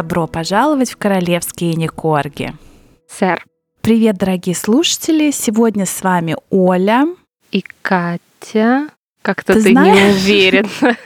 Добро пожаловать в королевские Никорги. Сэр. Привет, дорогие слушатели. Сегодня с вами Оля. И Катя. Как-то ты, ты не уверенно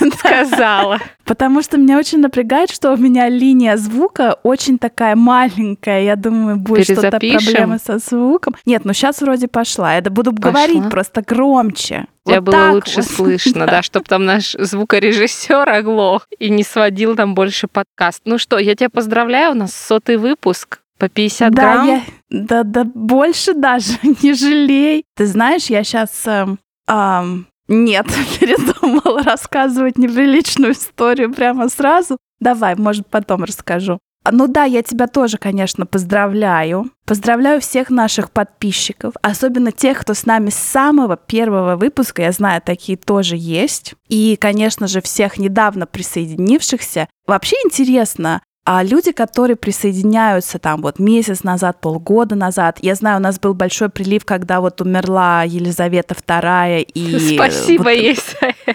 сказала. Потому что меня очень напрягает, что у меня линия звука очень такая маленькая. Я думаю, будет что-то проблема со звуком. Нет, ну сейчас вроде пошла. Я буду говорить просто громче. Тебя вот было лучше вот. слышно, да, чтобы там наш звукорежиссер оглох и не сводил там больше подкаст. Ну что, я тебя поздравляю, у нас сотый выпуск. По 50 да, грамм? Я, да, да, больше даже, не жалей. Ты знаешь, я сейчас эм, эм, нет, передумала рассказывать неприличную историю прямо сразу. Давай, может, потом расскажу. Ну да, я тебя тоже, конечно, поздравляю. Поздравляю всех наших подписчиков, особенно тех, кто с нами с самого первого выпуска. Я знаю, такие тоже есть. И, конечно же, всех недавно присоединившихся. Вообще интересно, а люди, которые присоединяются там вот месяц назад, полгода назад, я знаю, у нас был большой прилив, когда вот умерла Елизавета II и... Спасибо ей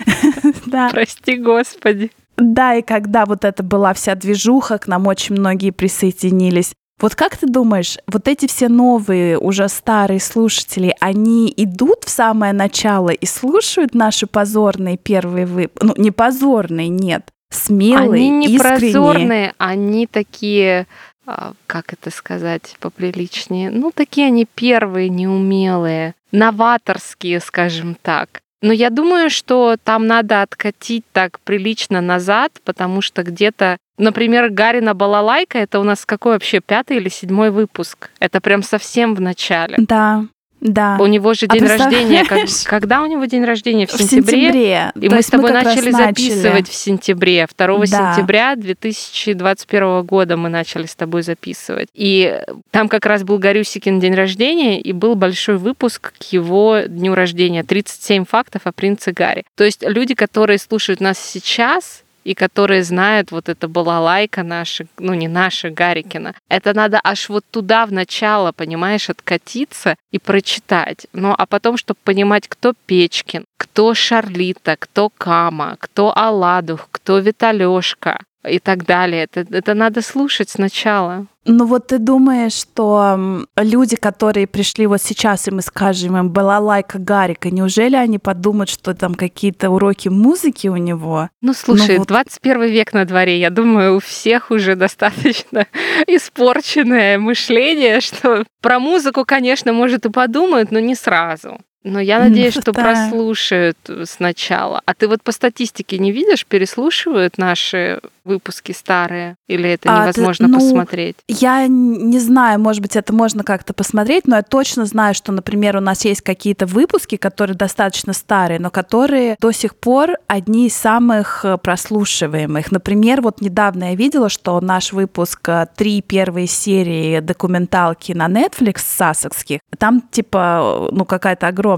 да. Прости, Господи. Да, и когда вот это была вся движуха, к нам очень многие присоединились. Вот как ты думаешь, вот эти все новые, уже старые слушатели, они идут в самое начало и слушают наши позорные первые выпуски? Ну, не позорные, нет смелые, Они не искренние. прозорные, они такие, а, как это сказать поприличнее, ну, такие они первые, неумелые, новаторские, скажем так. Но я думаю, что там надо откатить так прилично назад, потому что где-то, например, Гарина Балалайка, это у нас какой вообще пятый или седьмой выпуск? Это прям совсем в начале. Да, да. У него же день а рождения. Как, когда у него день рождения? В сентябре. В сентябре. И То мы с тобой мы начали записывать начали. в сентябре. 2 да. сентября 2021 года мы начали с тобой записывать. И там как раз был Горюсикин день рождения, и был большой выпуск к его дню рождения. 37 фактов о принце Гарри. То есть люди, которые слушают нас сейчас, и которые знают, вот это была лайка наша, ну не наша, Гарикина. Это надо аж вот туда в начало, понимаешь, откатиться и прочитать. Ну а потом, чтобы понимать, кто Печкин, кто Шарлита, кто Кама, кто Аладух, кто Виталёшка и так далее. Это, это надо слушать сначала. Ну вот ты думаешь, что люди, которые пришли вот сейчас, и мы скажем им была лайка Гарика, неужели они подумают, что там какие-то уроки музыки у него? Ну слушай, ну, вот... 21 век на дворе, я думаю, у всех уже достаточно испорченное мышление, что про музыку, конечно, может и подумают, но не сразу. Но я надеюсь, что да. прослушают сначала. А ты вот по статистике не видишь, переслушивают наши выпуски старые? Или это невозможно а, ты, ну, посмотреть? Я не знаю, может быть, это можно как-то посмотреть, но я точно знаю, что, например, у нас есть какие-то выпуски, которые достаточно старые, но которые до сих пор одни из самых э, прослушиваемых. Например, вот недавно я видела, что наш выпуск э, «Три первые серии документалки на Netflix сасокских», там типа, ну, какая-то огромная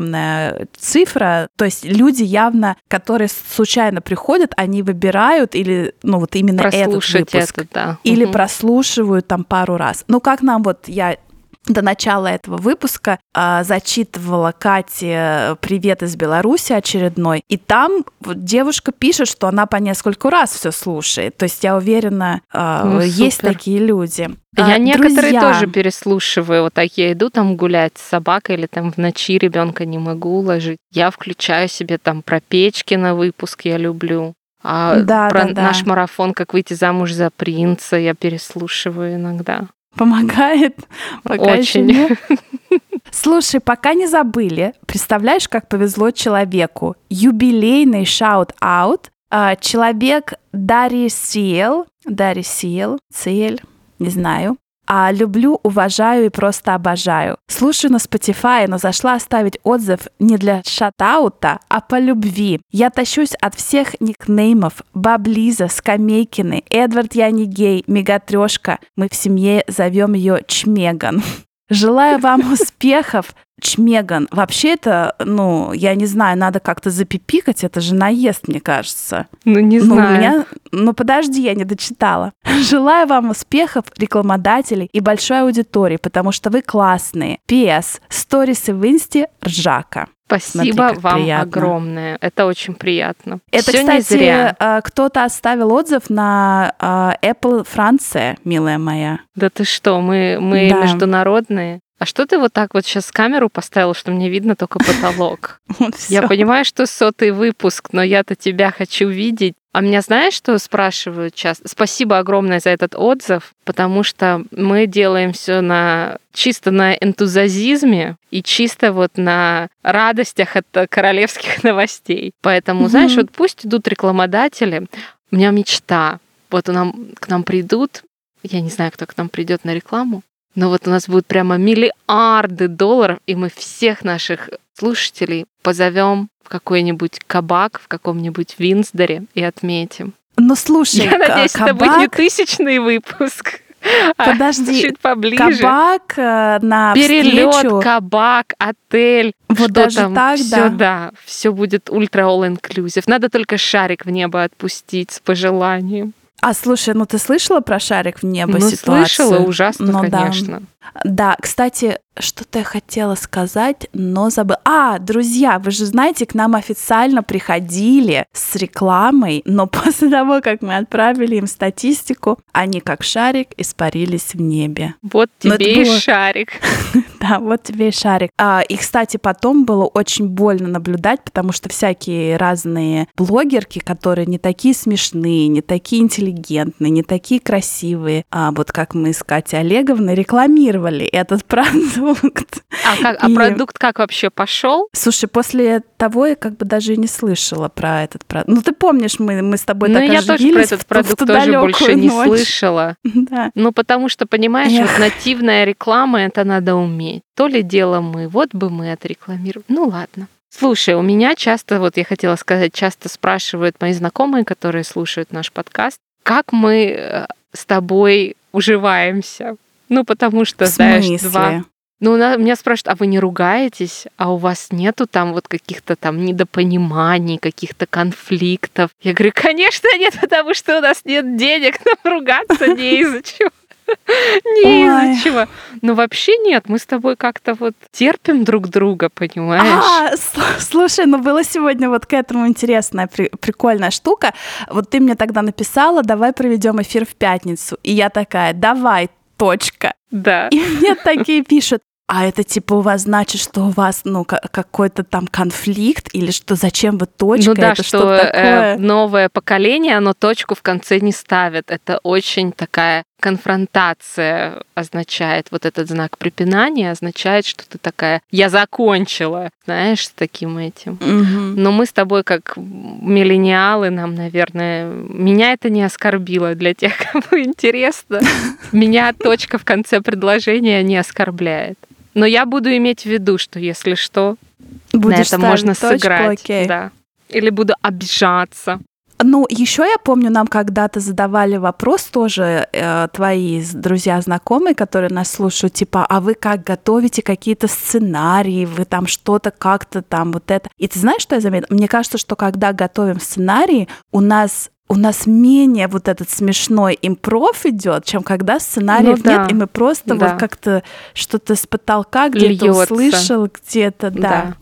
цифра, то есть люди явно, которые случайно приходят, они выбирают или, ну, вот именно этот выпуск. Это, да. Или угу. прослушивают там пару раз. Ну, как нам вот я до начала этого выпуска э, зачитывала Кате «Привет из Беларуси» очередной, и там вот девушка пишет, что она по нескольку раз все слушает. То есть я уверена, э, ну, есть такие люди. Я а, некоторые друзья... тоже переслушиваю. Вот так я иду там гулять с собакой или там в ночи ребенка не могу уложить. Я включаю себе там про печки на выпуск, я люблю. А да, про да, наш да. марафон «Как выйти замуж за принца» я переслушиваю иногда. Помогает? Пока Очень. Слушай, пока не забыли, представляешь, как повезло человеку. Юбилейный shout-out. А, человек Дарьи Сиел, Дарьи Сиел, Цель, не знаю, а люблю, уважаю и просто обожаю. Слушаю на Spotify, но зашла оставить отзыв не для shout-out а, а по любви. Я тащусь от всех никнеймов. Баблиза, Скамейкины, Эдвард Я не гей, Мегатрешка. Мы в семье зовем ее Чмеган. Желаю вам успехов, чмеган. Вообще это, ну, я не знаю, надо как-то запипикать, это же наезд, мне кажется. Ну, не ну, знаю. Меня... Ну, подожди, я не дочитала. Желаю вам успехов, рекламодателей и большой аудитории, потому что вы классные. П.С. Сторисы в инсте ржака. Спасибо Смотри, вам приятно. огромное. Это очень приятно. Это, Всё кстати, э, кто-то оставил отзыв на э, Apple Франция, милая моя. Да ты что, мы, мы да. международные. А что ты вот так вот сейчас камеру поставил, что мне видно только потолок? Я понимаю, что сотый выпуск, но я-то тебя хочу видеть. А меня знаешь, что спрашивают часто? Спасибо огромное за этот отзыв, потому что мы делаем все на чисто на энтузиазме и чисто вот на радостях от королевских новостей. Поэтому, mm-hmm. знаешь, вот пусть идут рекламодатели. У меня мечта. Вот нам, к нам придут, я не знаю, кто к нам придет на рекламу, но вот у нас будут прямо миллиарды долларов, и мы всех наших слушателей позовем в какой-нибудь кабак, в каком-нибудь Винсдоре и отметим. Ну слушай, я надеюсь, кабак... это будет не тысячный выпуск. А Подожди, чуть поближе. Кабак э, на Перелет, встречу. кабак, отель. Вот что даже там, так, все, да. да. Все будет ультра all inclusive. Надо только шарик в небо отпустить с пожеланием. А слушай, ну ты слышала про шарик в небо ну, ситуацию? слышала, ужасно, ну, конечно. Да. Да, кстати, что-то я хотела сказать, но забыла. А, друзья, вы же знаете, к нам официально приходили с рекламой, но после того, как мы отправили им статистику, они как шарик испарились в небе. Вот тебе и было... шарик. Да, вот тебе и шарик. А, и, кстати, потом было очень больно наблюдать, потому что всякие разные блогерки, которые не такие смешные, не такие интеллигентные, не такие красивые, а вот как мы с Катей Олеговной рекламировали этот продукт. А, как, а и... продукт как вообще пошел? Слушай, после того я как бы даже и не слышала про этот продукт. Ну, ты помнишь, мы, мы с тобой ну, так я тоже про этот в, продукт в тоже больше ночь. не слышала. да. Ну, потому что, понимаешь, Эх. вот нативная реклама, это надо уметь. То ли дело мы, вот бы мы отрекламировали. Ну, ладно. Слушай, у меня часто, вот я хотела сказать, часто спрашивают мои знакомые, которые слушают наш подкаст, как мы э, с тобой уживаемся. Ну, потому что, знаешь, два... Ну, на, меня спрашивают, а вы не ругаетесь? А у вас нету там вот каких-то там недопониманий, каких-то конфликтов? Я говорю, конечно нет, потому что у нас нет денег, нам ругаться не из-за чего. Не из-за чего. Ну, вообще нет, мы с тобой как-то вот терпим друг друга, понимаешь? А, слушай, ну было сегодня вот к этому интересная, прикольная штука. Вот ты мне тогда написала, давай проведем эфир в пятницу. И я такая, давай, точка. Да. И мне такие пишут, а это типа у вас значит, что у вас ну какой-то там конфликт или что зачем вы точка? Ну да, это что, что э, такое? новое поколение, оно точку в конце не ставит. Это очень такая конфронтация означает, вот этот знак препинания означает, что ты такая, я закончила, знаешь, с таким этим. Угу. Но мы с тобой как миллениалы, нам, наверное, меня это не оскорбило для тех, кому интересно. Меня точка в конце предложения не оскорбляет. Но я буду иметь в виду, что если что, Будешь на этом можно точку, сыграть. Окей. Да. Или буду обижаться. Ну, еще я помню, нам когда-то задавали вопрос тоже э, твои друзья, знакомые, которые нас слушают, типа, а вы как готовите какие-то сценарии, вы там что-то как-то там вот это. И ты знаешь, что я заметила? Мне кажется, что когда готовим сценарии, у нас у нас менее вот этот смешной импров идет, чем когда сценариев ну, да. нет, и мы просто да. вот как-то что-то с потолка где-то услышал, где-то, да. да.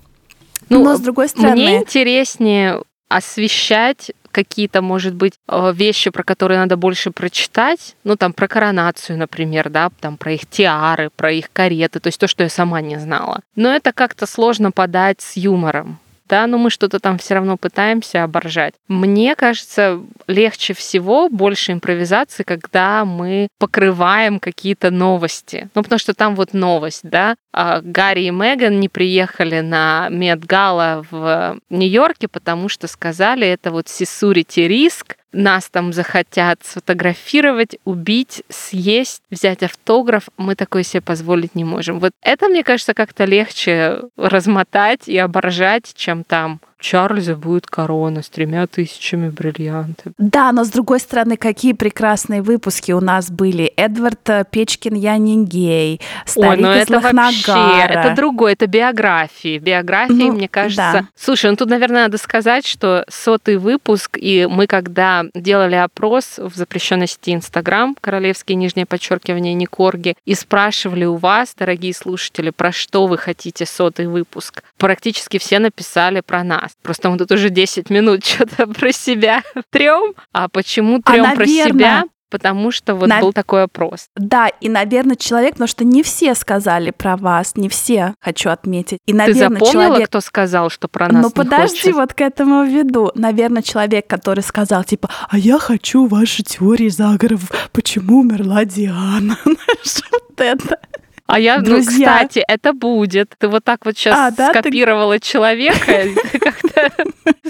Ну, Но с другой стороны... Мне интереснее освещать какие-то, может быть, э, вещи, про которые надо больше прочитать, ну, там, про коронацию, например, да, там, про их тиары, про их кареты, то есть то, что я сама не знала. Но это как-то сложно подать с юмором да, но мы что-то там все равно пытаемся оборжать. Мне кажется, легче всего больше импровизации, когда мы покрываем какие-то новости. Ну, потому что там вот новость, да, а Гарри и Меган не приехали на Медгала в Нью-Йорке, потому что сказали, это вот сисурити риск, нас там захотят сфотографировать, убить, съесть, взять автограф, мы такое себе позволить не можем. Вот это, мне кажется, как-то легче размотать и оборжать, чем там Чарльза будет корона с тремя тысячами бриллиантов. Да, но с другой стороны, какие прекрасные выпуски у нас были. Эдвард э, Печкин, я не гей, Старик Ой, ну это вообще, это другое, это биографии. Биографии, ну, мне кажется. Да. Слушай, ну тут, наверное, надо сказать, что сотый выпуск, и мы когда делали опрос в запрещенной сети Инстаграм, королевские нижнее подчеркивание Никорги, и спрашивали у вас, дорогие слушатели, про что вы хотите сотый выпуск. Практически все написали про нас. Просто мы тут уже 10 минут что-то про себя трем. А почему трем а, про себя? потому что вот На... был такой опрос. Да, и, наверное, человек, потому что не все сказали про вас, не все, хочу отметить. И, наверное, Ты запомнила, человек... кто сказал, что про нас Ну, подожди, хочет? вот к этому веду. Наверное, человек, который сказал, типа, а я хочу ваши теории заговоров, почему умерла Диана. Вот это. А я, ну, кстати, это будет. Ты вот так вот сейчас а, да? скопировала ты... человека, как-то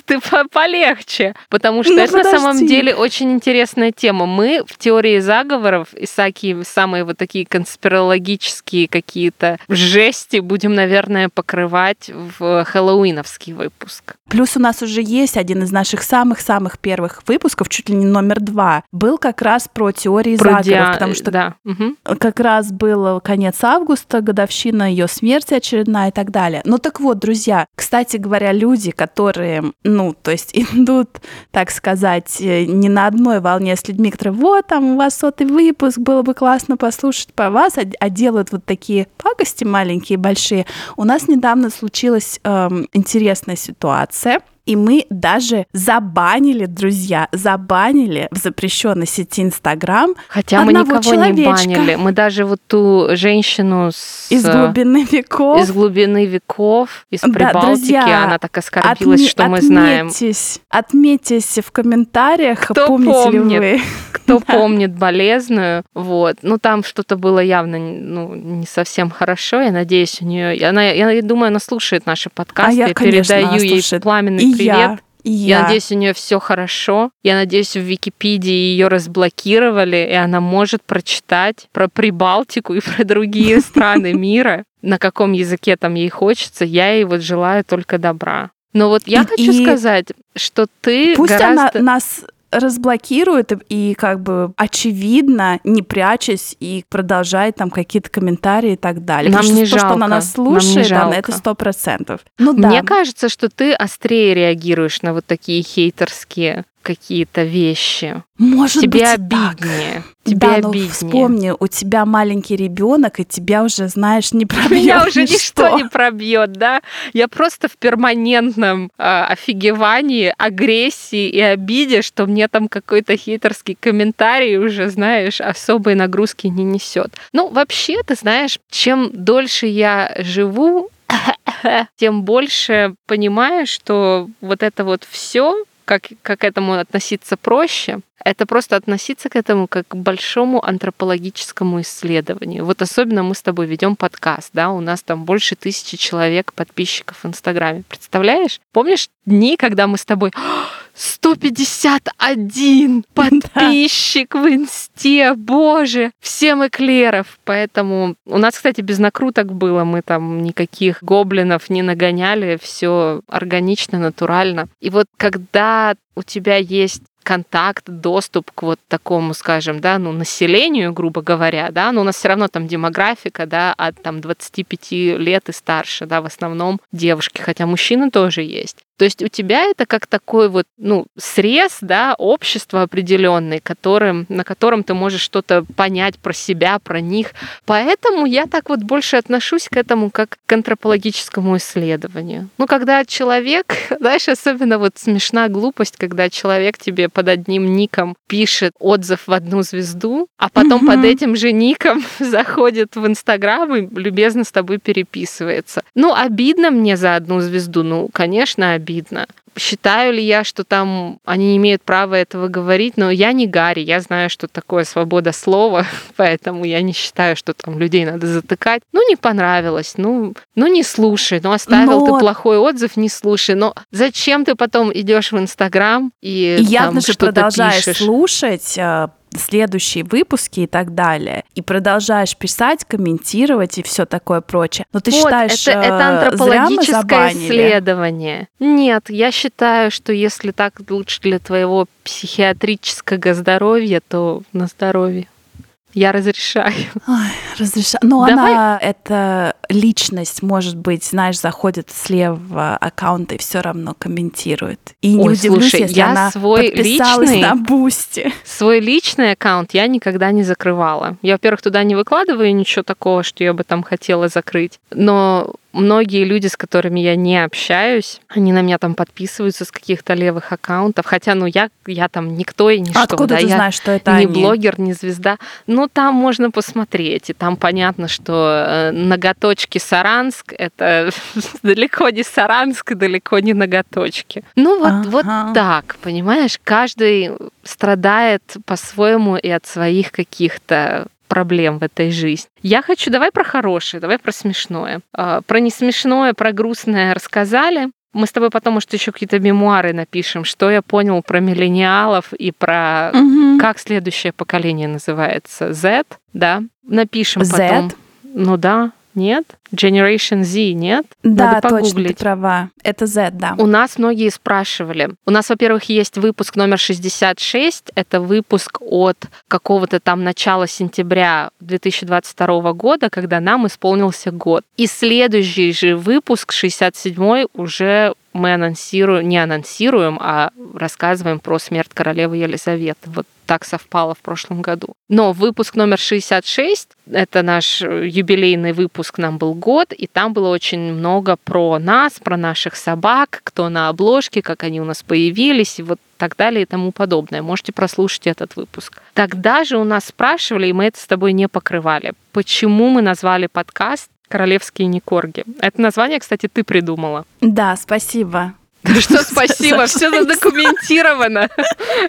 ты полегче. Потому что ну, это на самом деле очень интересная тема. Мы в теории заговоров и всякие самые вот такие конспирологические какие-то жести будем, наверное, покрывать в хэллоуиновский выпуск. Плюс у нас уже есть один из наших самых-самых первых выпусков, чуть ли не номер два, был как раз про теории про заговоров, диа... потому что да. как раз был конец августа, годовщина ее смерти очередная и так далее. Ну так вот, друзья, кстати говоря, люди, которые, ну, то есть идут, так сказать, э, не на одной волне с людьми, которые, вот, там у вас сотый выпуск, было бы классно послушать по вас, а, а делают вот такие пакости маленькие, большие. У нас недавно случилась эм, интересная ситуация и мы даже забанили, друзья, забанили в запрещенной сети Инстаграм. Хотя мы никого человечка. не банили. Мы даже вот ту женщину с... из глубины веков. Из глубины веков, из да, Прибалтики, друзья, она так оскорбилась, отме- что мы знаем. Отметьтесь в комментариях, Кто помните помнит, ли вы. Кто да. помнит болезную, вот. Ну, там что-то было явно ну, не совсем хорошо. Я надеюсь, у нее... Она, я думаю, она слушает наши подкасты. А я, конечно, передаю ей пламенный и привет. Я. Я. надеюсь, у нее все хорошо. Я надеюсь, в Википедии ее разблокировали, и она может прочитать про Прибалтику и про другие страны мира, на каком языке там ей хочется. Я ей вот желаю только добра. Но вот я и, хочу и сказать, что ты Пусть гораздо... она нас разблокирует и как бы очевидно, не прячась, и продолжает там какие-то комментарии и так далее. Нам Потому не что жалко. то, что она нас слушает, она это сто процентов. Ну, да. Мне кажется, что ты острее реагируешь на вот такие хейтерские какие-то вещи. Может тебе быть, обиднее. Так. Тебе да, обиднее. но вспомни, у тебя маленький ребенок, и тебя уже, знаешь, не пробьет. Меня уже ничто не пробьет, да? Я просто в перманентном э, офигевании, агрессии и обиде, что мне там какой-то хитерский комментарий уже, знаешь, особой нагрузки не несет. Ну, вообще, ты знаешь, чем дольше я живу, тем больше понимаю, что вот это вот все как, как этому относиться проще, это просто относиться к этому как к большому антропологическому исследованию. Вот особенно мы с тобой ведем подкаст, да, у нас там больше тысячи человек подписчиков в Инстаграме. Представляешь? Помнишь дни, когда мы с тобой 151 подписчик в инсте, боже, всем эклеров. Поэтому у нас, кстати, без накруток было, мы там никаких гоблинов не нагоняли, все органично, натурально. И вот когда у тебя есть контакт, доступ к вот такому, скажем, да, ну, населению, грубо говоря, да, но у нас все равно там демографика, да, от там 25 лет и старше, да, в основном девушки, хотя мужчины тоже есть. То есть у тебя это как такой вот, ну, срез, да, общества определенный, которым, на котором ты можешь что-то понять про себя, про них. Поэтому я так вот больше отношусь к этому как к антропологическому исследованию. Ну, когда человек, знаешь, особенно вот смешна глупость, когда человек тебе под одним ником пишет отзыв в одну звезду, а потом под этим же ником заходит в Инстаграм и любезно с тобой переписывается. Ну, обидно мне за одну звезду, ну, конечно, обидно обидно. Считаю ли я, что там они имеют права этого говорить, но я не Гарри, я знаю, что такое свобода слова, поэтому я не считаю, что там людей надо затыкать. Ну, не понравилось, ну, ну не слушай, ну оставил но... ты плохой отзыв, не слушай. Но зачем ты потом идешь в Инстаграм и, и явно там, же продолжаешь пишешь? слушать, а, следующие выпуски и так далее, и продолжаешь писать, комментировать и все такое прочее. Но ты вот, считаешь, это, это антропологическое исследование? Нет, я считаю, что если так лучше для твоего психиатрического здоровья, то на здоровье. Я разрешаю. Ой, разрешаю. Но Давай. она, эта личность, может быть, знаешь, заходит слева аккаунта и все равно комментирует. И не Ой, удивлюсь, слушай, если я она свой подписалась личный, на Boosty. Свой личный аккаунт я никогда не закрывала. Я, во-первых, туда не выкладываю ничего такого, что я бы там хотела закрыть. Но многие люди, с которыми я не общаюсь, они на меня там подписываются с каких-то левых аккаунтов. Хотя, ну, я, я там никто и ничто. Откуда да, ты я знаешь, что это Не они? блогер, не звезда. Ну, там можно посмотреть. И там понятно, что э, ноготочки Саранск — это далеко не Саранск и далеко не ноготочки. Ну, вот, ага. вот так, понимаешь? Каждый страдает по-своему и от своих каких-то проблем в этой жизни. Я хочу, давай про хорошее, давай про смешное. А, про несмешное, про грустное рассказали. Мы с тобой потом, может, еще какие-то мемуары напишем, что я понял про миллениалов и про угу. как следующее поколение называется. Z, да? Напишем Z? потом. Ну да, нет? Generation Z, нет? Да, Надо точно, ты права. Это Z, да. У нас многие спрашивали. У нас, во-первых, есть выпуск номер 66. Это выпуск от какого-то там начала сентября 2022 года, когда нам исполнился год. И следующий же выпуск, 67 уже мы анонсируем, не анонсируем, а рассказываем про смерть королевы Елизаветы. Вот так совпало в прошлом году. Но выпуск номер 66, это наш юбилейный выпуск, нам был год, и там было очень много про нас, про наших собак, кто на обложке, как они у нас появились, и вот так далее и тому подобное. Можете прослушать этот выпуск. Тогда же у нас спрашивали, и мы это с тобой не покрывали, почему мы назвали подкаст «Королевские некорги». Это название, кстати, ты придумала. Да, спасибо. Что спасибо, все задокументировано.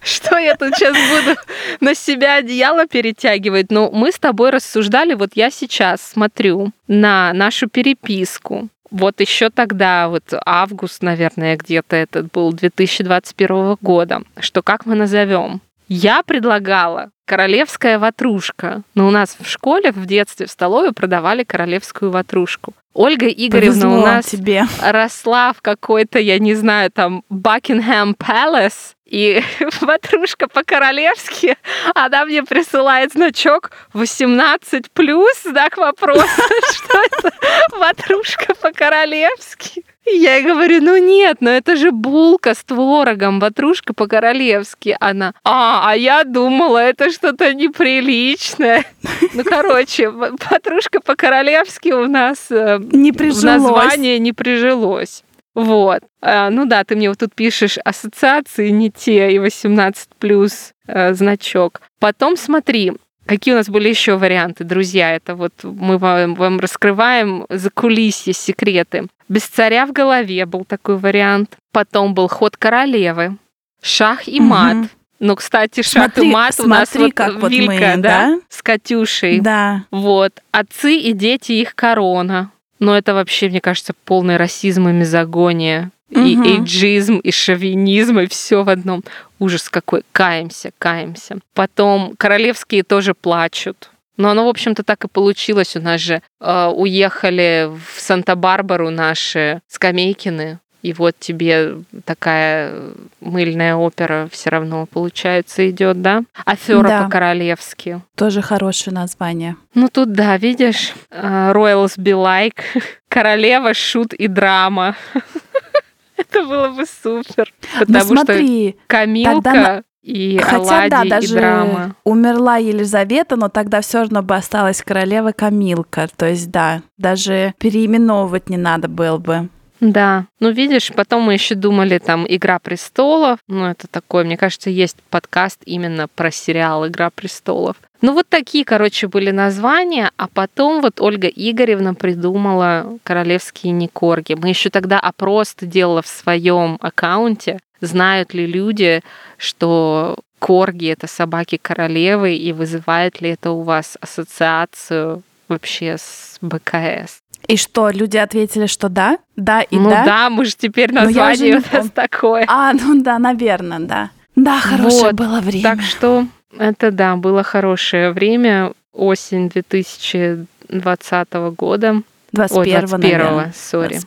Что я тут сейчас буду на себя одеяло перетягивать? Но мы с тобой рассуждали, вот я сейчас смотрю на нашу переписку. Вот еще тогда, вот август, наверное, где-то этот был 2021 года, что как мы назовем? Я предлагала королевская ватрушка. Но у нас в школе в детстве в столовой продавали королевскую ватрушку. Ольга Игоревна Повезло у нас тебе. росла в какой-то, я не знаю, там Buckingham Palace, и ватрушка по-королевски, она мне присылает значок 18 плюс, знак вопроса, что это ватрушка по-королевски. Я ей говорю, ну нет, но это же булка с творогом, ватрушка по-королевски. Она, а, а я думала, это что-то неприличное. Ну, короче, ватрушка по-королевски у нас э, не прижилось. в названии не прижилось. Вот. А, ну да, ты мне вот тут пишешь ассоциации не те и 18 плюс э, значок. Потом смотри, Какие у нас были еще варианты, друзья? Это вот мы вам, вам раскрываем за кулисье секреты. Без царя в голове был такой вариант. Потом был ход королевы, шах и мат. Угу. Ну, кстати, шах смотри, и мат у нас вот как Вилька, вот мы, да? да? С Катюшей. Да. Вот. Отцы и дети их корона. Но это вообще, мне кажется, полный расизм и мизогония. Угу. И эйджизм, и шовинизм, и все в одном. Ужас какой. Каемся, каемся. Потом королевские тоже плачут. Но оно, в общем-то, так и получилось. У нас же э, уехали в Санта-Барбару наши Скамейкины. И вот тебе такая мыльная опера все равно, получается, идет, да? Афера да. по-королевски. Тоже хорошее название. Ну тут да, видишь, э, Royals be like, королева, шут и драма. Это было бы супер. Ну, потому ну, смотри, что Камилка тогда... и Хотя, Аладдин, да, даже и драма. умерла Елизавета, но тогда все равно бы осталась королева Камилка. То есть, да, даже переименовывать не надо было бы. Да, ну видишь, потом мы еще думали там «Игра престолов», ну это такое, мне кажется, есть подкаст именно про сериал «Игра престолов». Ну вот такие, короче, были названия, а потом вот Ольга Игоревна придумала «Королевские некорги». Мы еще тогда опрос делала в своем аккаунте, знают ли люди, что корги — это собаки королевы, и вызывает ли это у вас ассоциацию вообще с БКС. И что, люди ответили, что да? Да и ну да? Ну да, мы же теперь название у нас такое. А, ну да, наверное, да. Да, хорошее вот. было время. Так что Это да, было хорошее время, осень 2020 года. 21, Ой, 21 сори.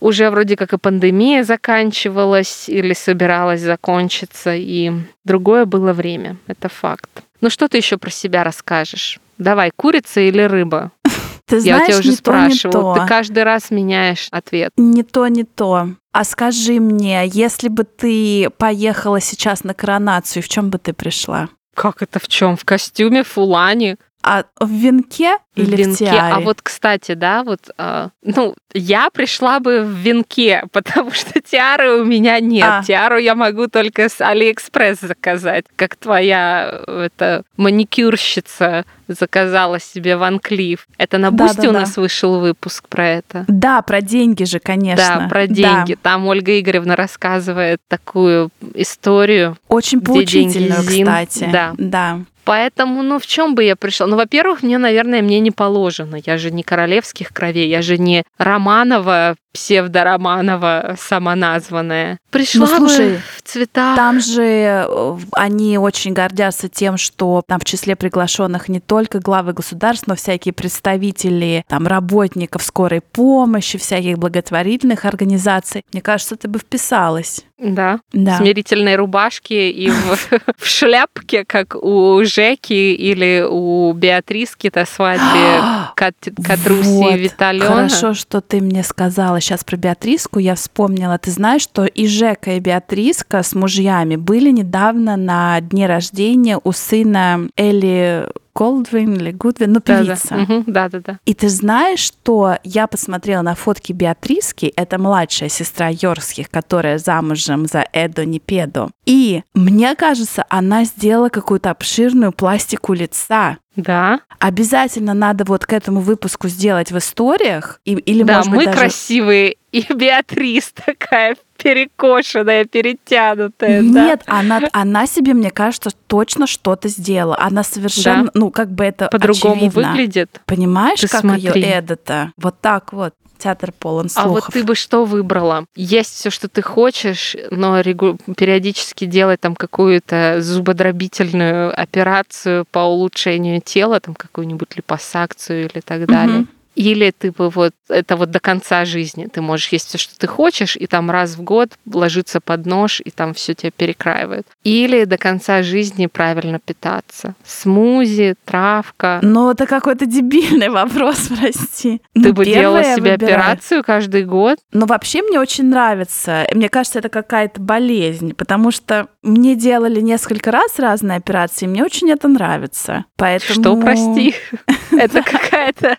Уже вроде как и пандемия заканчивалась или собиралась закончиться, и другое было время, это факт. Ну что ты еще про себя расскажешь? Давай, курица или рыба? Ты знаешь, Я тебя уже не спрашивала. То, не то. Ты каждый раз меняешь ответ. Не то, не то. А скажи мне, если бы ты поехала сейчас на коронацию, в чем бы ты пришла? Как это в чем? В костюме, фулане? А в венке или в, венке? в тиаре? А вот, кстати, да, вот, э, ну, я пришла бы в венке, потому что тиары у меня нет. А. Тиару я могу только с Алиэкспресс заказать, как твоя это маникюрщица заказала себе Van Cleef. Это на Boosty да, да, у нас да. вышел выпуск про это. Да, про деньги же, конечно. Да, про деньги. Да. Там Ольга Игоревна рассказывает такую историю. Очень поучительную, кстати. Да. да. Поэтому, ну, в чем бы я пришла? Ну, во-первых, мне, наверное, мне не положено. Я же не королевских кровей, я же не Романова, псевдороманова самоназванная. Пришла ну, слушай, бы в цвета. Там же э, они очень гордятся тем, что там в числе приглашенных не только главы государств, но всякие представители там работников скорой помощи, всяких благотворительных организаций. Мне кажется, ты бы вписалась. Да. да. В смирительной рубашке и в, в шляпке, как у Жеки или у Беатриски на свадьбе Катруси вот. Виталена. Хорошо, что ты мне сказала сейчас про Беатриску. Я вспомнила. Ты знаешь, что и Жека, и Беатриска с мужьями были недавно на дне рождения у сына Элли Колдвин или Гудвин, ну, певица. Да, да, да. И ты знаешь, что я посмотрела на фотки Беатриски, это младшая сестра Йорских, которая замужем за Эдо Непедо. И мне кажется, она сделала какую-то обширную пластику лица. Да. Обязательно надо вот к этому выпуску сделать в историях. И, или, да, может мы быть, даже... красивые, и Беатрис такая перекошенная, перетянутая. Нет, да? она, она себе, мне кажется, точно что-то сделала. Она совершенно, да? ну, как бы это По-другому выглядит. Понимаешь, Ты как смотри. ее Эда-то? Вот так вот театр полон слухов. А вот ты бы что выбрала? Есть все, что ты хочешь, но регу... периодически делать там какую-то зубодробительную операцию по улучшению тела, там какую-нибудь липосакцию или так далее. Угу. Или ты бы вот это вот до конца жизни ты можешь есть все, что ты хочешь, и там раз в год ложиться под нож, и там все тебя перекраивает. Или до конца жизни правильно питаться. Смузи, травка. Ну, это какой-то дебильный вопрос, прости. Ты ну, бы делала себе выбирать. операцию каждый год? Ну, вообще мне очень нравится. Мне кажется, это какая-то болезнь, потому что мне делали несколько раз разные операции, и мне очень это нравится. Поэтому... Что, прости? Это какая-то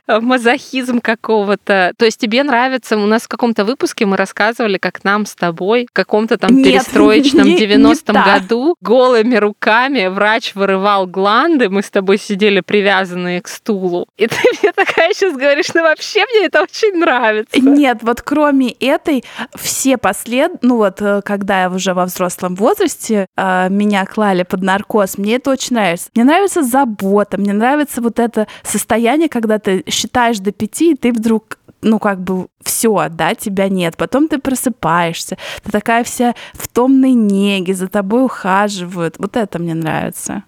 мазохизм какого-то. То есть тебе нравится, у нас в каком-то выпуске мы рассказывали, как нам с тобой в каком-то там перестроечном 90-м году голыми руками врач вырывал гланды, мы с тобой сидели привязанные к стулу. И ты мне такая сейчас говоришь, ну вообще мне это очень нравится. Нет, вот кроме этой, все послед... Ну вот, э, когда я уже во взрослом возрасте, э, меня клали под наркоз, мне это очень нравится. Мне нравится забота, мне нравится вот это состояние, когда ты считаешь до пяти, и ты вдруг ну, как бы все, да, тебя нет. Потом ты просыпаешься, ты такая вся в томной неге, за тобой ухаживают. Вот это мне нравится.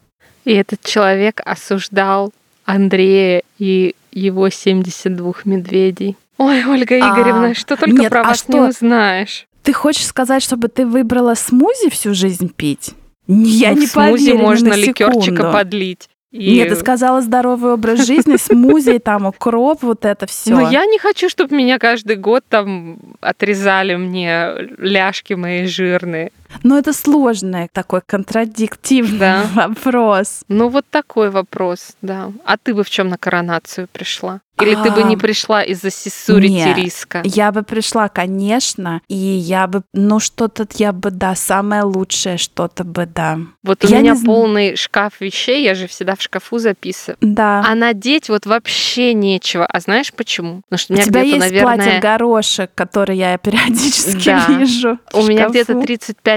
И этот человек осуждал Андрея и его 72 медведей. Ой, Ольга Игоревна, а, что только нет, про а вас что? не узнаешь. Ты хочешь сказать, чтобы ты выбрала смузи всю жизнь пить? Я ну, не смузи поверю можно на ликерчика подлить. И... Нет, ты сказала здоровый образ жизни, смузи, там укроп, вот это все. Но я не хочу, чтобы меня каждый год там отрезали мне ляжки мои жирные. Но это сложный такой контрадиктивный да. вопрос. Ну вот такой вопрос, да. А ты бы в чем на коронацию пришла? Или а, ты бы не а, пришла из-за сисурити риска? Я бы пришла, конечно, и я бы, ну что-то я бы, да, самое лучшее что-то бы, да. Вот у я меня полный шкаф вещей, я же всегда в шкафу записываю. Да. А надеть вот вообще нечего. А знаешь почему? Потому что у, меня у тебя есть наверное... платье горошек, который я периодически да. вижу. У меня где-то 35%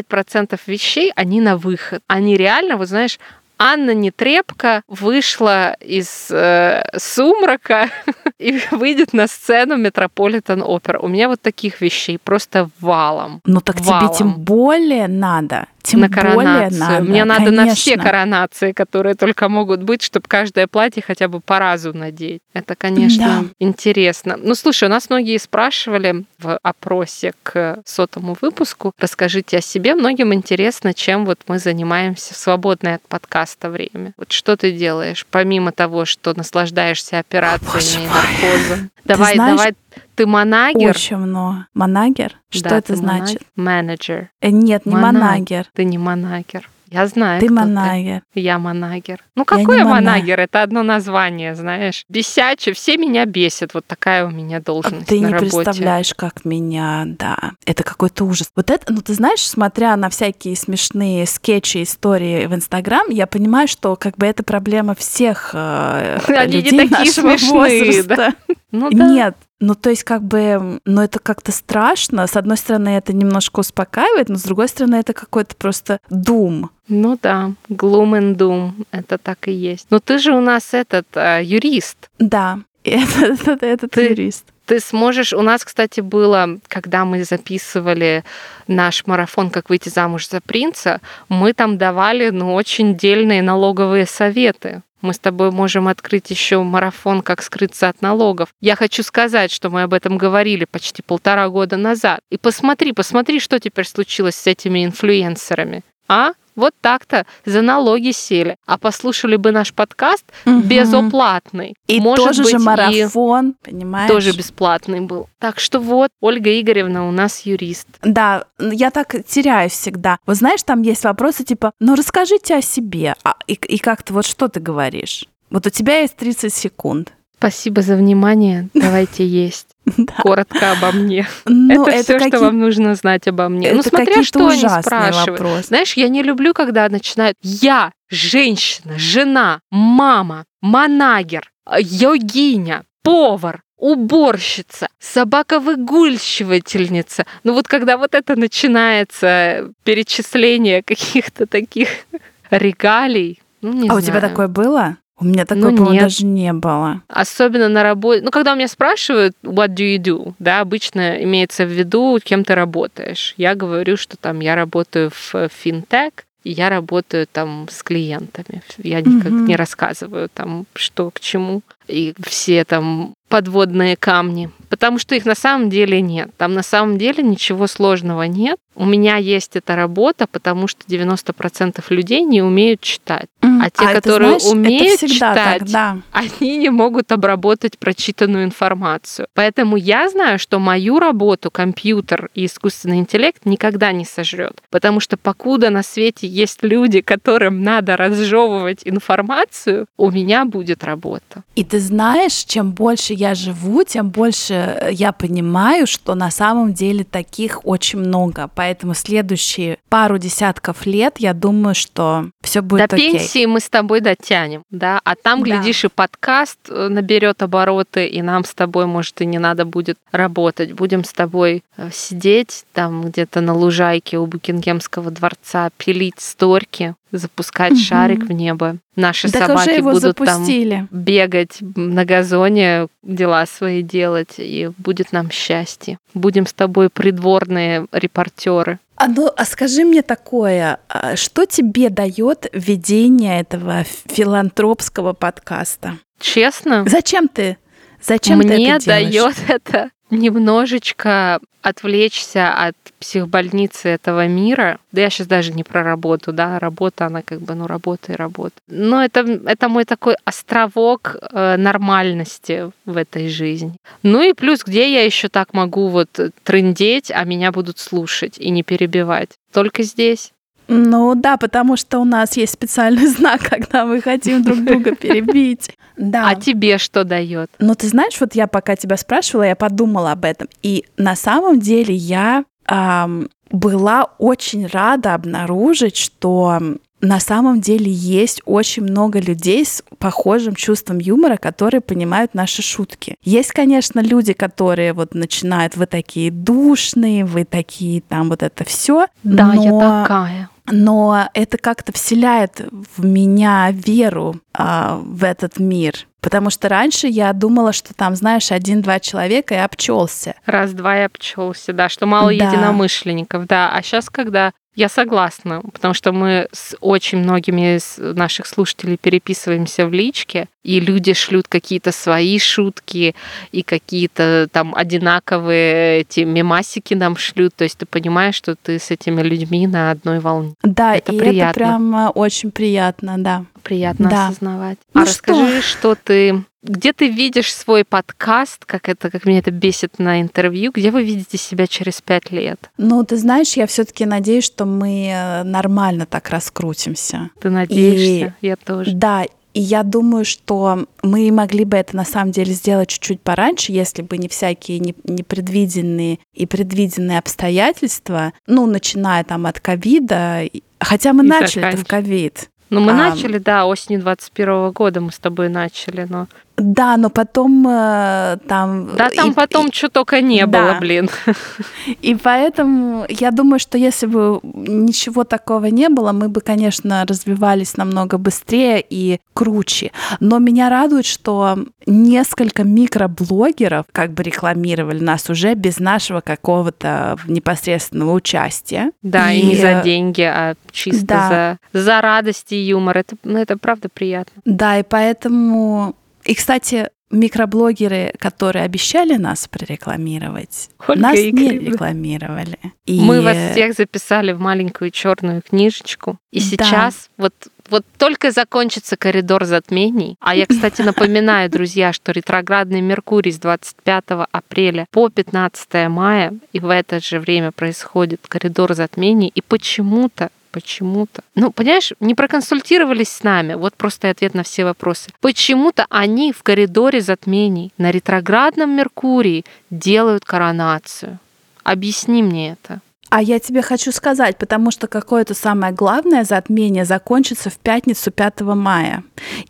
вещей, они на выход. Они реально, вот знаешь, Анна Нетребко вышла из э, сумрака и выйдет на сцену Метрополитен Опера. У меня вот таких вещей просто валом. Ну так валом. тебе тем более надо Тем на коронацию. Надо, Мне надо конечно. на все коронации, которые только могут быть, чтобы каждое платье хотя бы по разу надеть. Это, конечно, да. интересно. Ну, слушай, у нас многие спрашивали в опросе к сотому выпуску, расскажите о себе. Многим интересно, чем вот мы занимаемся в свободное от подкаста время. Вот что ты делаешь, помимо того, что наслаждаешься операциями и наркозом? Давай, знаешь, давай ты манагер? Очень много. Манагер? Что да, это значит? Менеджер. Э, нет, не Мана... манагер. Ты не манагер. Я знаю. Ты манагер. Ты. Я манагер. Ну какой я, я манагер? Это одно название, знаешь. Бесячий, все меня бесят. Вот такая у меня должность. Ты на не работе. представляешь, как меня, да. Это какой-то ужас. Вот это, ну ты знаешь, смотря на всякие смешные скетчи, истории в Инстаграм, я понимаю, что как бы это проблема всех э, Они людей не такие нашего смешные, возраста. Да? Ну, да. Нет, ну, то есть, как бы, ну, это как-то страшно. С одной стороны, это немножко успокаивает, но с другой стороны, это какой-то просто дум. Ну да, gloom and doom, это так и есть. Но ты же у нас этот э, юрист. Да, этот, этот, этот ты, юрист. Ты сможешь... У нас, кстати, было, когда мы записывали наш марафон «Как выйти замуж за принца», мы там давали, ну, очень дельные налоговые советы. Мы с тобой можем открыть еще марафон «Как скрыться от налогов». Я хочу сказать, что мы об этом говорили почти полтора года назад. И посмотри, посмотри, что теперь случилось с этими инфлюенсерами. А? Вот так-то за налоги сели. А послушали бы наш подкаст угу. безоплатный. И Может тоже быть, же марафон, и понимаешь? Тоже бесплатный был. Так что вот, Ольга Игоревна у нас юрист. Да, я так теряюсь всегда. Вот знаешь, там есть вопросы типа, ну расскажите о себе. А, и, и как-то вот что ты говоришь? Вот у тебя есть 30 секунд. Спасибо за внимание. Давайте есть. Да. Коротко обо мне. Ну, это, все, какие... что вам нужно знать обо мне. Это ну, смотря что они спрашивают. Вопрос. Знаешь, я не люблю, когда начинают «я, женщина, жена, мама, манагер, йогиня, повар, уборщица, собака-выгульщивательница. Ну вот когда вот это начинается перечисление каких-то таких регалий, ну, не а знаю. у тебя такое было? У меня такого, ну, нет. даже не было. Особенно на работе. Ну, когда у меня спрашивают, what do you do, да, обычно имеется в виду, кем ты работаешь. Я говорю, что там я работаю в финтех, и я работаю там с клиентами. Я никак mm-hmm. не рассказываю там, что к чему. И все там подводные камни. Потому что их на самом деле нет. Там на самом деле ничего сложного нет. У меня есть эта работа, потому что 90% людей не умеют читать. Mm. А те, а которые это, знаешь, умеют это читать, так, да. они не могут обработать прочитанную информацию. Поэтому я знаю, что мою работу компьютер и искусственный интеллект никогда не сожрет. Потому что покуда на свете есть люди, которым надо разжевывать информацию, у меня будет работа. И ты знаешь, чем больше я живу, тем больше я понимаю, что на самом деле таких очень много. Поэтому следующие пару десятков лет, я думаю, что все будет До окей. пенсии мы с тобой дотянем, да, а там, Да. глядишь, и подкаст э, наберет обороты, и нам с тобой, может, и не надо будет работать. Будем с тобой э, сидеть там где-то на лужайке у Букингемского дворца, пилить сторки, запускать Мгм. шарик в небо. Наши Так собаки уже его будут там запустили. бегать на газоне, дела свои делать, и будет нам счастье. Будем с тобой придворные репортеры. А ну, а скажи мне такое, а что тебе дает ведение этого филантропского подкаста? Честно, Зачем ты? Зачем ты мне это делаешь? дает это немножечко отвлечься от психбольницы этого мира. Да я сейчас даже не про работу, да, работа, она как бы, ну, работа и работа. Но это, это мой такой островок э, нормальности в этой жизни. Ну и плюс, где я еще так могу вот трындеть, а меня будут слушать и не перебивать? Только здесь. Ну да, потому что у нас есть специальный знак, когда мы хотим друг друга перебить. Да. А тебе что дает? Ну, ты знаешь, вот я пока тебя спрашивала, я подумала об этом. И на самом деле я ам, была очень рада обнаружить, что на самом деле есть очень много людей с похожим чувством юмора, которые понимают наши шутки. Есть, конечно, люди, которые вот начинают, вы такие душные, вы такие там вот это все. Да, я такая. Но это как-то вселяет в меня веру а, в этот мир. Потому что раньше я думала, что там, знаешь, один-два человека и обчелся. Раз-два и обчелся, да, что мало Да. единомышленников, да. А сейчас, когда Я согласна, потому что мы с очень многими из наших слушателей переписываемся в личке, и люди шлют какие-то свои шутки и какие-то там одинаковые эти мемасики нам шлют. То есть ты понимаешь, что ты с этими людьми на одной волне. Да, это и приятно. это прям очень приятно, да. Приятно да. осознавать. Ну а что? расскажи, что ты где ты видишь свой подкаст, как это, как меня это бесит на интервью, где вы видите себя через пять лет? Ну, ты знаешь, я все-таки надеюсь, что мы э, нормально так раскрутимся. Ты надеешься? И, я тоже. Да, и я думаю, что мы могли бы это на самом деле сделать чуть-чуть пораньше, если бы не всякие непредвиденные и предвиденные обстоятельства, ну, начиная там от ковида, хотя мы и начали это в ковид. Ну, мы а, начали, да, осенью 21 года мы с тобой начали, но да, но потом э, там... Да, там и, потом и, что только не да. было, блин. И поэтому я думаю, что если бы ничего такого не было, мы бы, конечно, развивались намного быстрее и круче. Но меня радует, что несколько микроблогеров как бы рекламировали нас уже без нашего какого-то непосредственного участия. Да, и, и не за деньги, а чисто да. за, за радость и юмор. Это, ну, это правда приятно. Да, и поэтому и, кстати, микроблогеры, которые обещали нас прорекламировать, Ольга нас не рекламировали. И... Мы вас всех записали в маленькую черную книжечку. И сейчас да. вот вот только закончится коридор затмений. А я, кстати, напоминаю, друзья, что ретроградный Меркурий с 25 апреля по 15 мая, и в это же время происходит коридор затмений, и почему-то почему-то. Ну, понимаешь, не проконсультировались с нами. Вот просто ответ на все вопросы. Почему-то они в коридоре затмений на ретроградном Меркурии делают коронацию. Объясни мне это. А я тебе хочу сказать, потому что какое-то самое главное затмение закончится в пятницу 5 мая.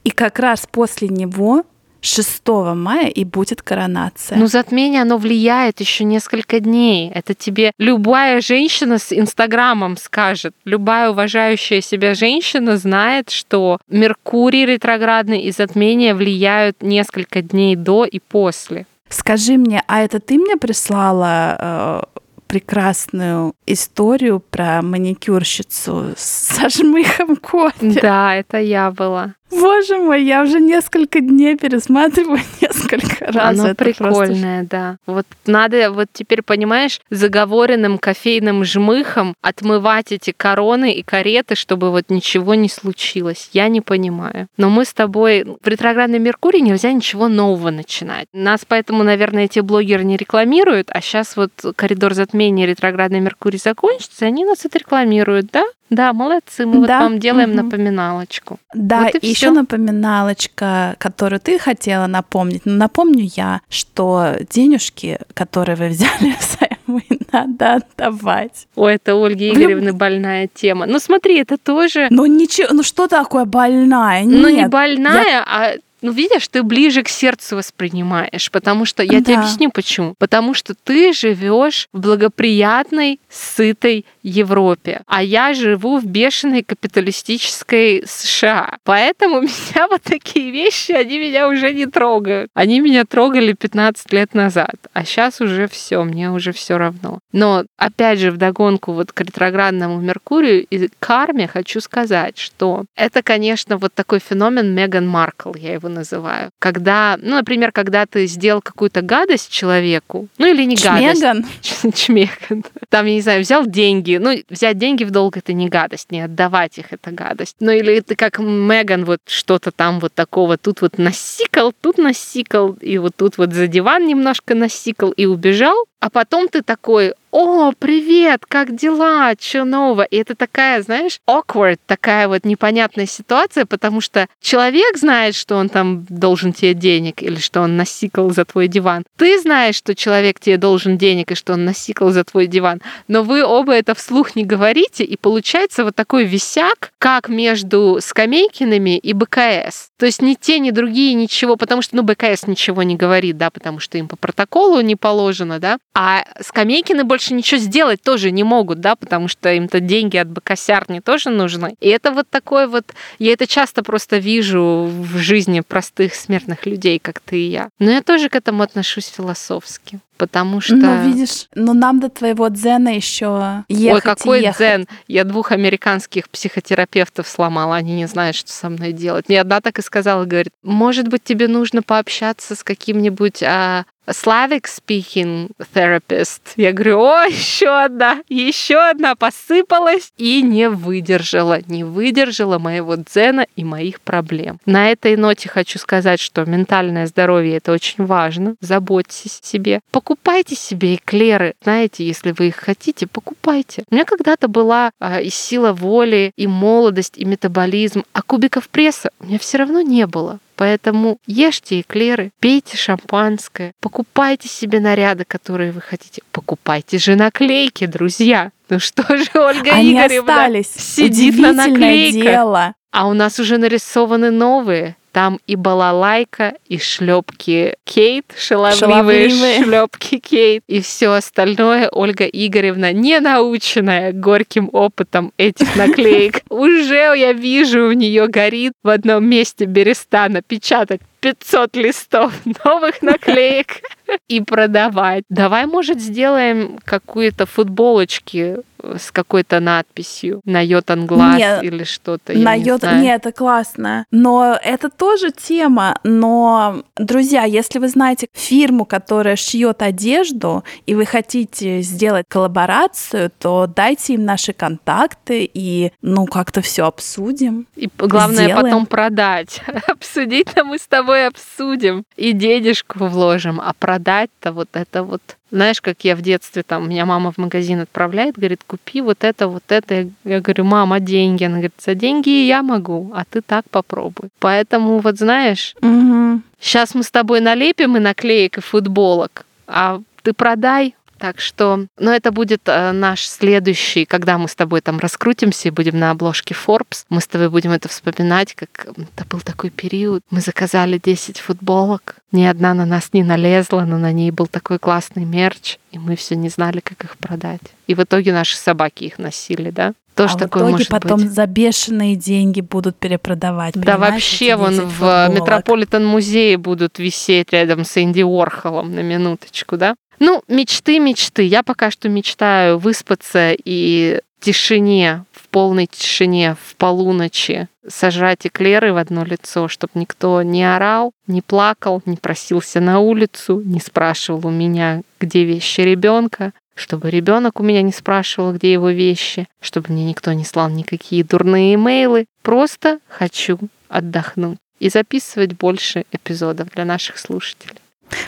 И как раз после него 6 мая и будет коронация. Ну, затмение, оно влияет еще несколько дней. Это тебе любая женщина с Инстаграмом скажет. Любая уважающая себя женщина знает, что Меркурий ретроградный и затмение влияют несколько дней до и после. Скажи мне, а это ты мне прислала э, прекрасную историю про маникюрщицу с жмыхом кофе? Да, это я была. Боже мой, я уже несколько дней пересматриваю несколько раз. Оно Это прикольное, просто... да. Вот надо вот теперь, понимаешь, заговоренным кофейным жмыхом отмывать эти короны и кареты, чтобы вот ничего не случилось. Я не понимаю. Но мы с тобой... В ретроградный Меркурий нельзя ничего нового начинать. Нас поэтому, наверное, эти блогеры не рекламируют, а сейчас вот коридор затмения ретроградный Меркурий закончится, и они нас отрекламируют, да? Да, молодцы, мы да. вот вам делаем угу. напоминалочку. Да, вот и еще напоминалочка, которую ты хотела напомнить. Но напомню я, что денежки, которые вы взяли взаймы, надо отдавать. Ой, это Ольги Игоревны Люб... больная тема. Ну смотри, это тоже... Ну ничего, ну что такое больная? Нет, ну не больная, я... а ну, видишь, ты ближе к сердцу воспринимаешь, потому что я да. тебе объясню почему. Потому что ты живешь в благоприятной, сытой Европе, а я живу в бешеной капиталистической США. Поэтому меня вот такие вещи, они меня уже не трогают. Они меня трогали 15 лет назад, а сейчас уже все, мне уже все равно. Но опять же, вдогонку вот к ретроградному Меркурию и карме хочу сказать, что это, конечно, вот такой феномен Меган Маркл, я его называю. Когда, ну, например, когда ты сделал какую-то гадость человеку, ну или не Чмеган. гадость. Чмеган. Там, я не знаю, взял деньги. Ну, взять деньги в долг это не гадость, не отдавать их это гадость. Ну или ты как Меган вот что-то там вот такого, тут вот насикал, тут насикал, и вот тут вот за диван немножко насикал и убежал. А потом ты такой, о, привет, как дела, что нового? И это такая, знаешь, awkward, такая вот непонятная ситуация, потому что человек знает, что он там должен тебе денег или что он насикал за твой диван. Ты знаешь, что человек тебе должен денег и что он насикал за твой диван, но вы оба это вслух не говорите, и получается вот такой висяк, как между Скамейкиными и БКС. То есть ни те, ни другие ничего, потому что, ну, БКС ничего не говорит, да, потому что им по протоколу не положено, да, а Скамейкины больше ничего сделать тоже не могут, да, потому что им-то деньги от бокосярни тоже нужны. И это вот такое вот, я это часто просто вижу в жизни простых смертных людей, как ты и я. Но я тоже к этому отношусь философски. потому что... Ну, видишь, ну нам до твоего дзена еще ехать Ой, какой ехать. дзен? Я двух американских психотерапевтов сломала, они не знают, что со мной делать. Мне одна так и сказала, говорит, может быть, тебе нужно пообщаться с каким-нибудь а, Slavic speaking therapist. Я говорю, о, еще одна, еще одна посыпалась и не выдержала, не выдержала моего дзена и моих проблем. На этой ноте хочу сказать, что ментальное здоровье это очень важно. Заботьтесь о себе. Покупайте себе эклеры. Знаете, если вы их хотите, покупайте. У меня когда-то была а, и сила воли, и молодость, и метаболизм, а кубиков пресса у меня все равно не было. Поэтому ешьте эклеры, пейте шампанское, покупайте себе наряды, которые вы хотите. Покупайте же наклейки, друзья. Ну что же, Ольга Они Игоревна остались. сидит на наклейках. Дело. А у нас уже нарисованы новые. Там и балалайка, и шлепки Кейт, шаловливые, Шаловливые. шлепки Кейт, и все остальное Ольга Игоревна, не наученная горьким опытом этих наклеек. Уже я вижу, у нее горит в одном месте береста напечатать 500 листов новых наклеек и продавать. Давай, может, сделаем какую-то футболочки с какой-то надписью на йотан глаз Нет, или что-то. На не йод... знаю. Нет, это классно. Но это тоже тема. Но, друзья, если вы знаете фирму, которая шьет одежду, и вы хотите сделать коллаборацию, то дайте им наши контакты и, ну, как-то все обсудим. И главное Сделаем. потом продать. Обсудить-то мы с тобой обсудим. И денежку вложим. А продать-то вот это вот знаешь, как я в детстве, там, меня мама в магазин отправляет, говорит, купи вот это, вот это. Я- говорю, мама, деньги. Она говорит, за деньги я могу, а ты так попробуй. Поэтому вот знаешь, Мгм. сейчас мы с тобой налепим и наклеек, и футболок, а ты продай. Так что, ну, это будет э, наш следующий, когда мы с тобой там раскрутимся и будем на обложке Forbes, мы с тобой будем это вспоминать, как это был такой период. Мы заказали 10 футболок, ни одна на нас не налезла, но на ней был такой классный мерч, и мы все не знали, как их продать. И в итоге наши собаки их носили, да? Тоже а такое в итоге может потом быть. за бешеные деньги будут перепродавать. Да вообще вон 10 в футболок. Метрополитен музее будут висеть рядом с Энди Уорхолом на минуточку, да? Ну, мечты, мечты. Я пока что мечтаю выспаться и в тишине, в полной тишине, в полуночи сажать эклеры в одно лицо, чтобы никто не орал, не плакал, не просился на улицу, не спрашивал у меня, где вещи ребенка, чтобы ребенок у меня не спрашивал, где его вещи, чтобы мне никто не слал никакие дурные имейлы. Просто хочу отдохнуть и записывать больше эпизодов для наших слушателей.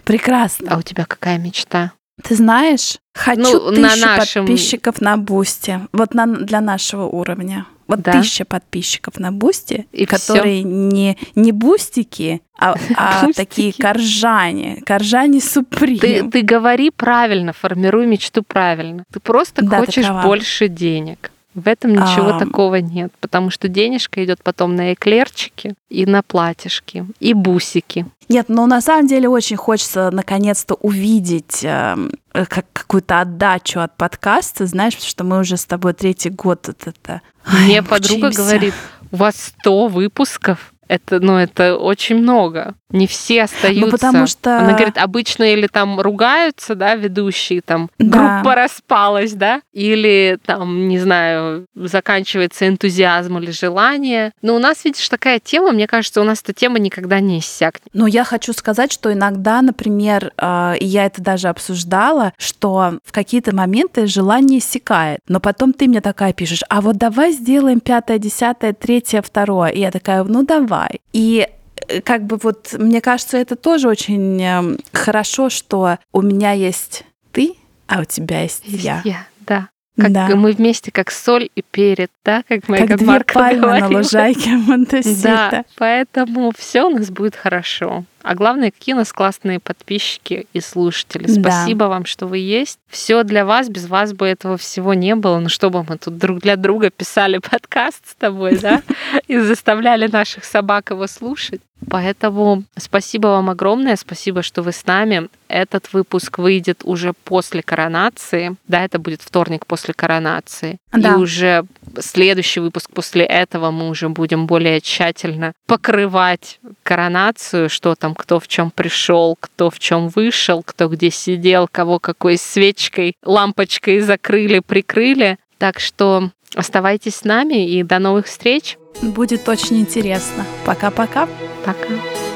Прекрасно. А у тебя какая мечта? Ты знаешь, хочу Ну, тысячу на нашем- подписчиков на Boosty. Вот на, для нашего уровня. Вот Да? тысяча подписчиков на Boosty, И которые не, не бустики, а, а такие коржане. Коржане supreme. Ты, ты говори правильно, формируй мечту правильно. Ты просто Да, хочешь права. больше денег. В этом ничего А. такого нет, потому что денежка идет потом на эклерчики и на платьишки, и бусики. Нет, но на самом деле очень хочется наконец-то увидеть эм, э, как какую-то отдачу от подкаста, знаешь, потому что мы уже с тобой третий год вот это Мне ай, подруга мучаемся. говорит, у вас 100 выпусков. Это, ну, это очень много. Не все остаются. Ну, потому что- Она говорит, обычно или там ругаются, да, ведущие, там, Да. группа распалась, да, или там, не знаю, заканчивается энтузиазм или желание. Но у нас, видишь, такая тема, мне кажется, у нас эта тема никогда не иссякнет. Но я хочу сказать, что иногда, например, и я это даже обсуждала, что в какие-то моменты желание иссякает. Но потом ты мне такая пишешь, а вот давай сделаем пятое, десятое, третье, второе. И я такая, ну давай. И э, как бы вот, мне кажется, это тоже очень эм, хорошо, что у меня есть ты, а у тебя есть, я. Я, да. Как Да. мы вместе, как соль и перец, да, как моя Как две Марка пальмы на говорила. лужайке Монтесита. Да, поэтому все у нас будет хорошо. А главное, какие у нас классные подписчики и слушатели. Да. Спасибо вам, что вы есть. Все для вас, без вас бы этого всего не было. Ну что бы мы тут друг для друга писали подкаст с тобой, да, и заставляли наших собак его слушать. Поэтому спасибо вам огромное, спасибо, что вы с нами. Этот выпуск выйдет уже после коронации. Да, это будет вторник после коронации. Да. И уже следующий выпуск после этого мы уже будем более тщательно покрывать коронацию, что там, кто в чем пришел, кто в чем вышел, кто где сидел, кого какой свечкой, лампочкой закрыли, прикрыли. Так что оставайтесь с нами и до новых встреч. Будет очень интересно. Пока-пока. Пока. -пока. Пока.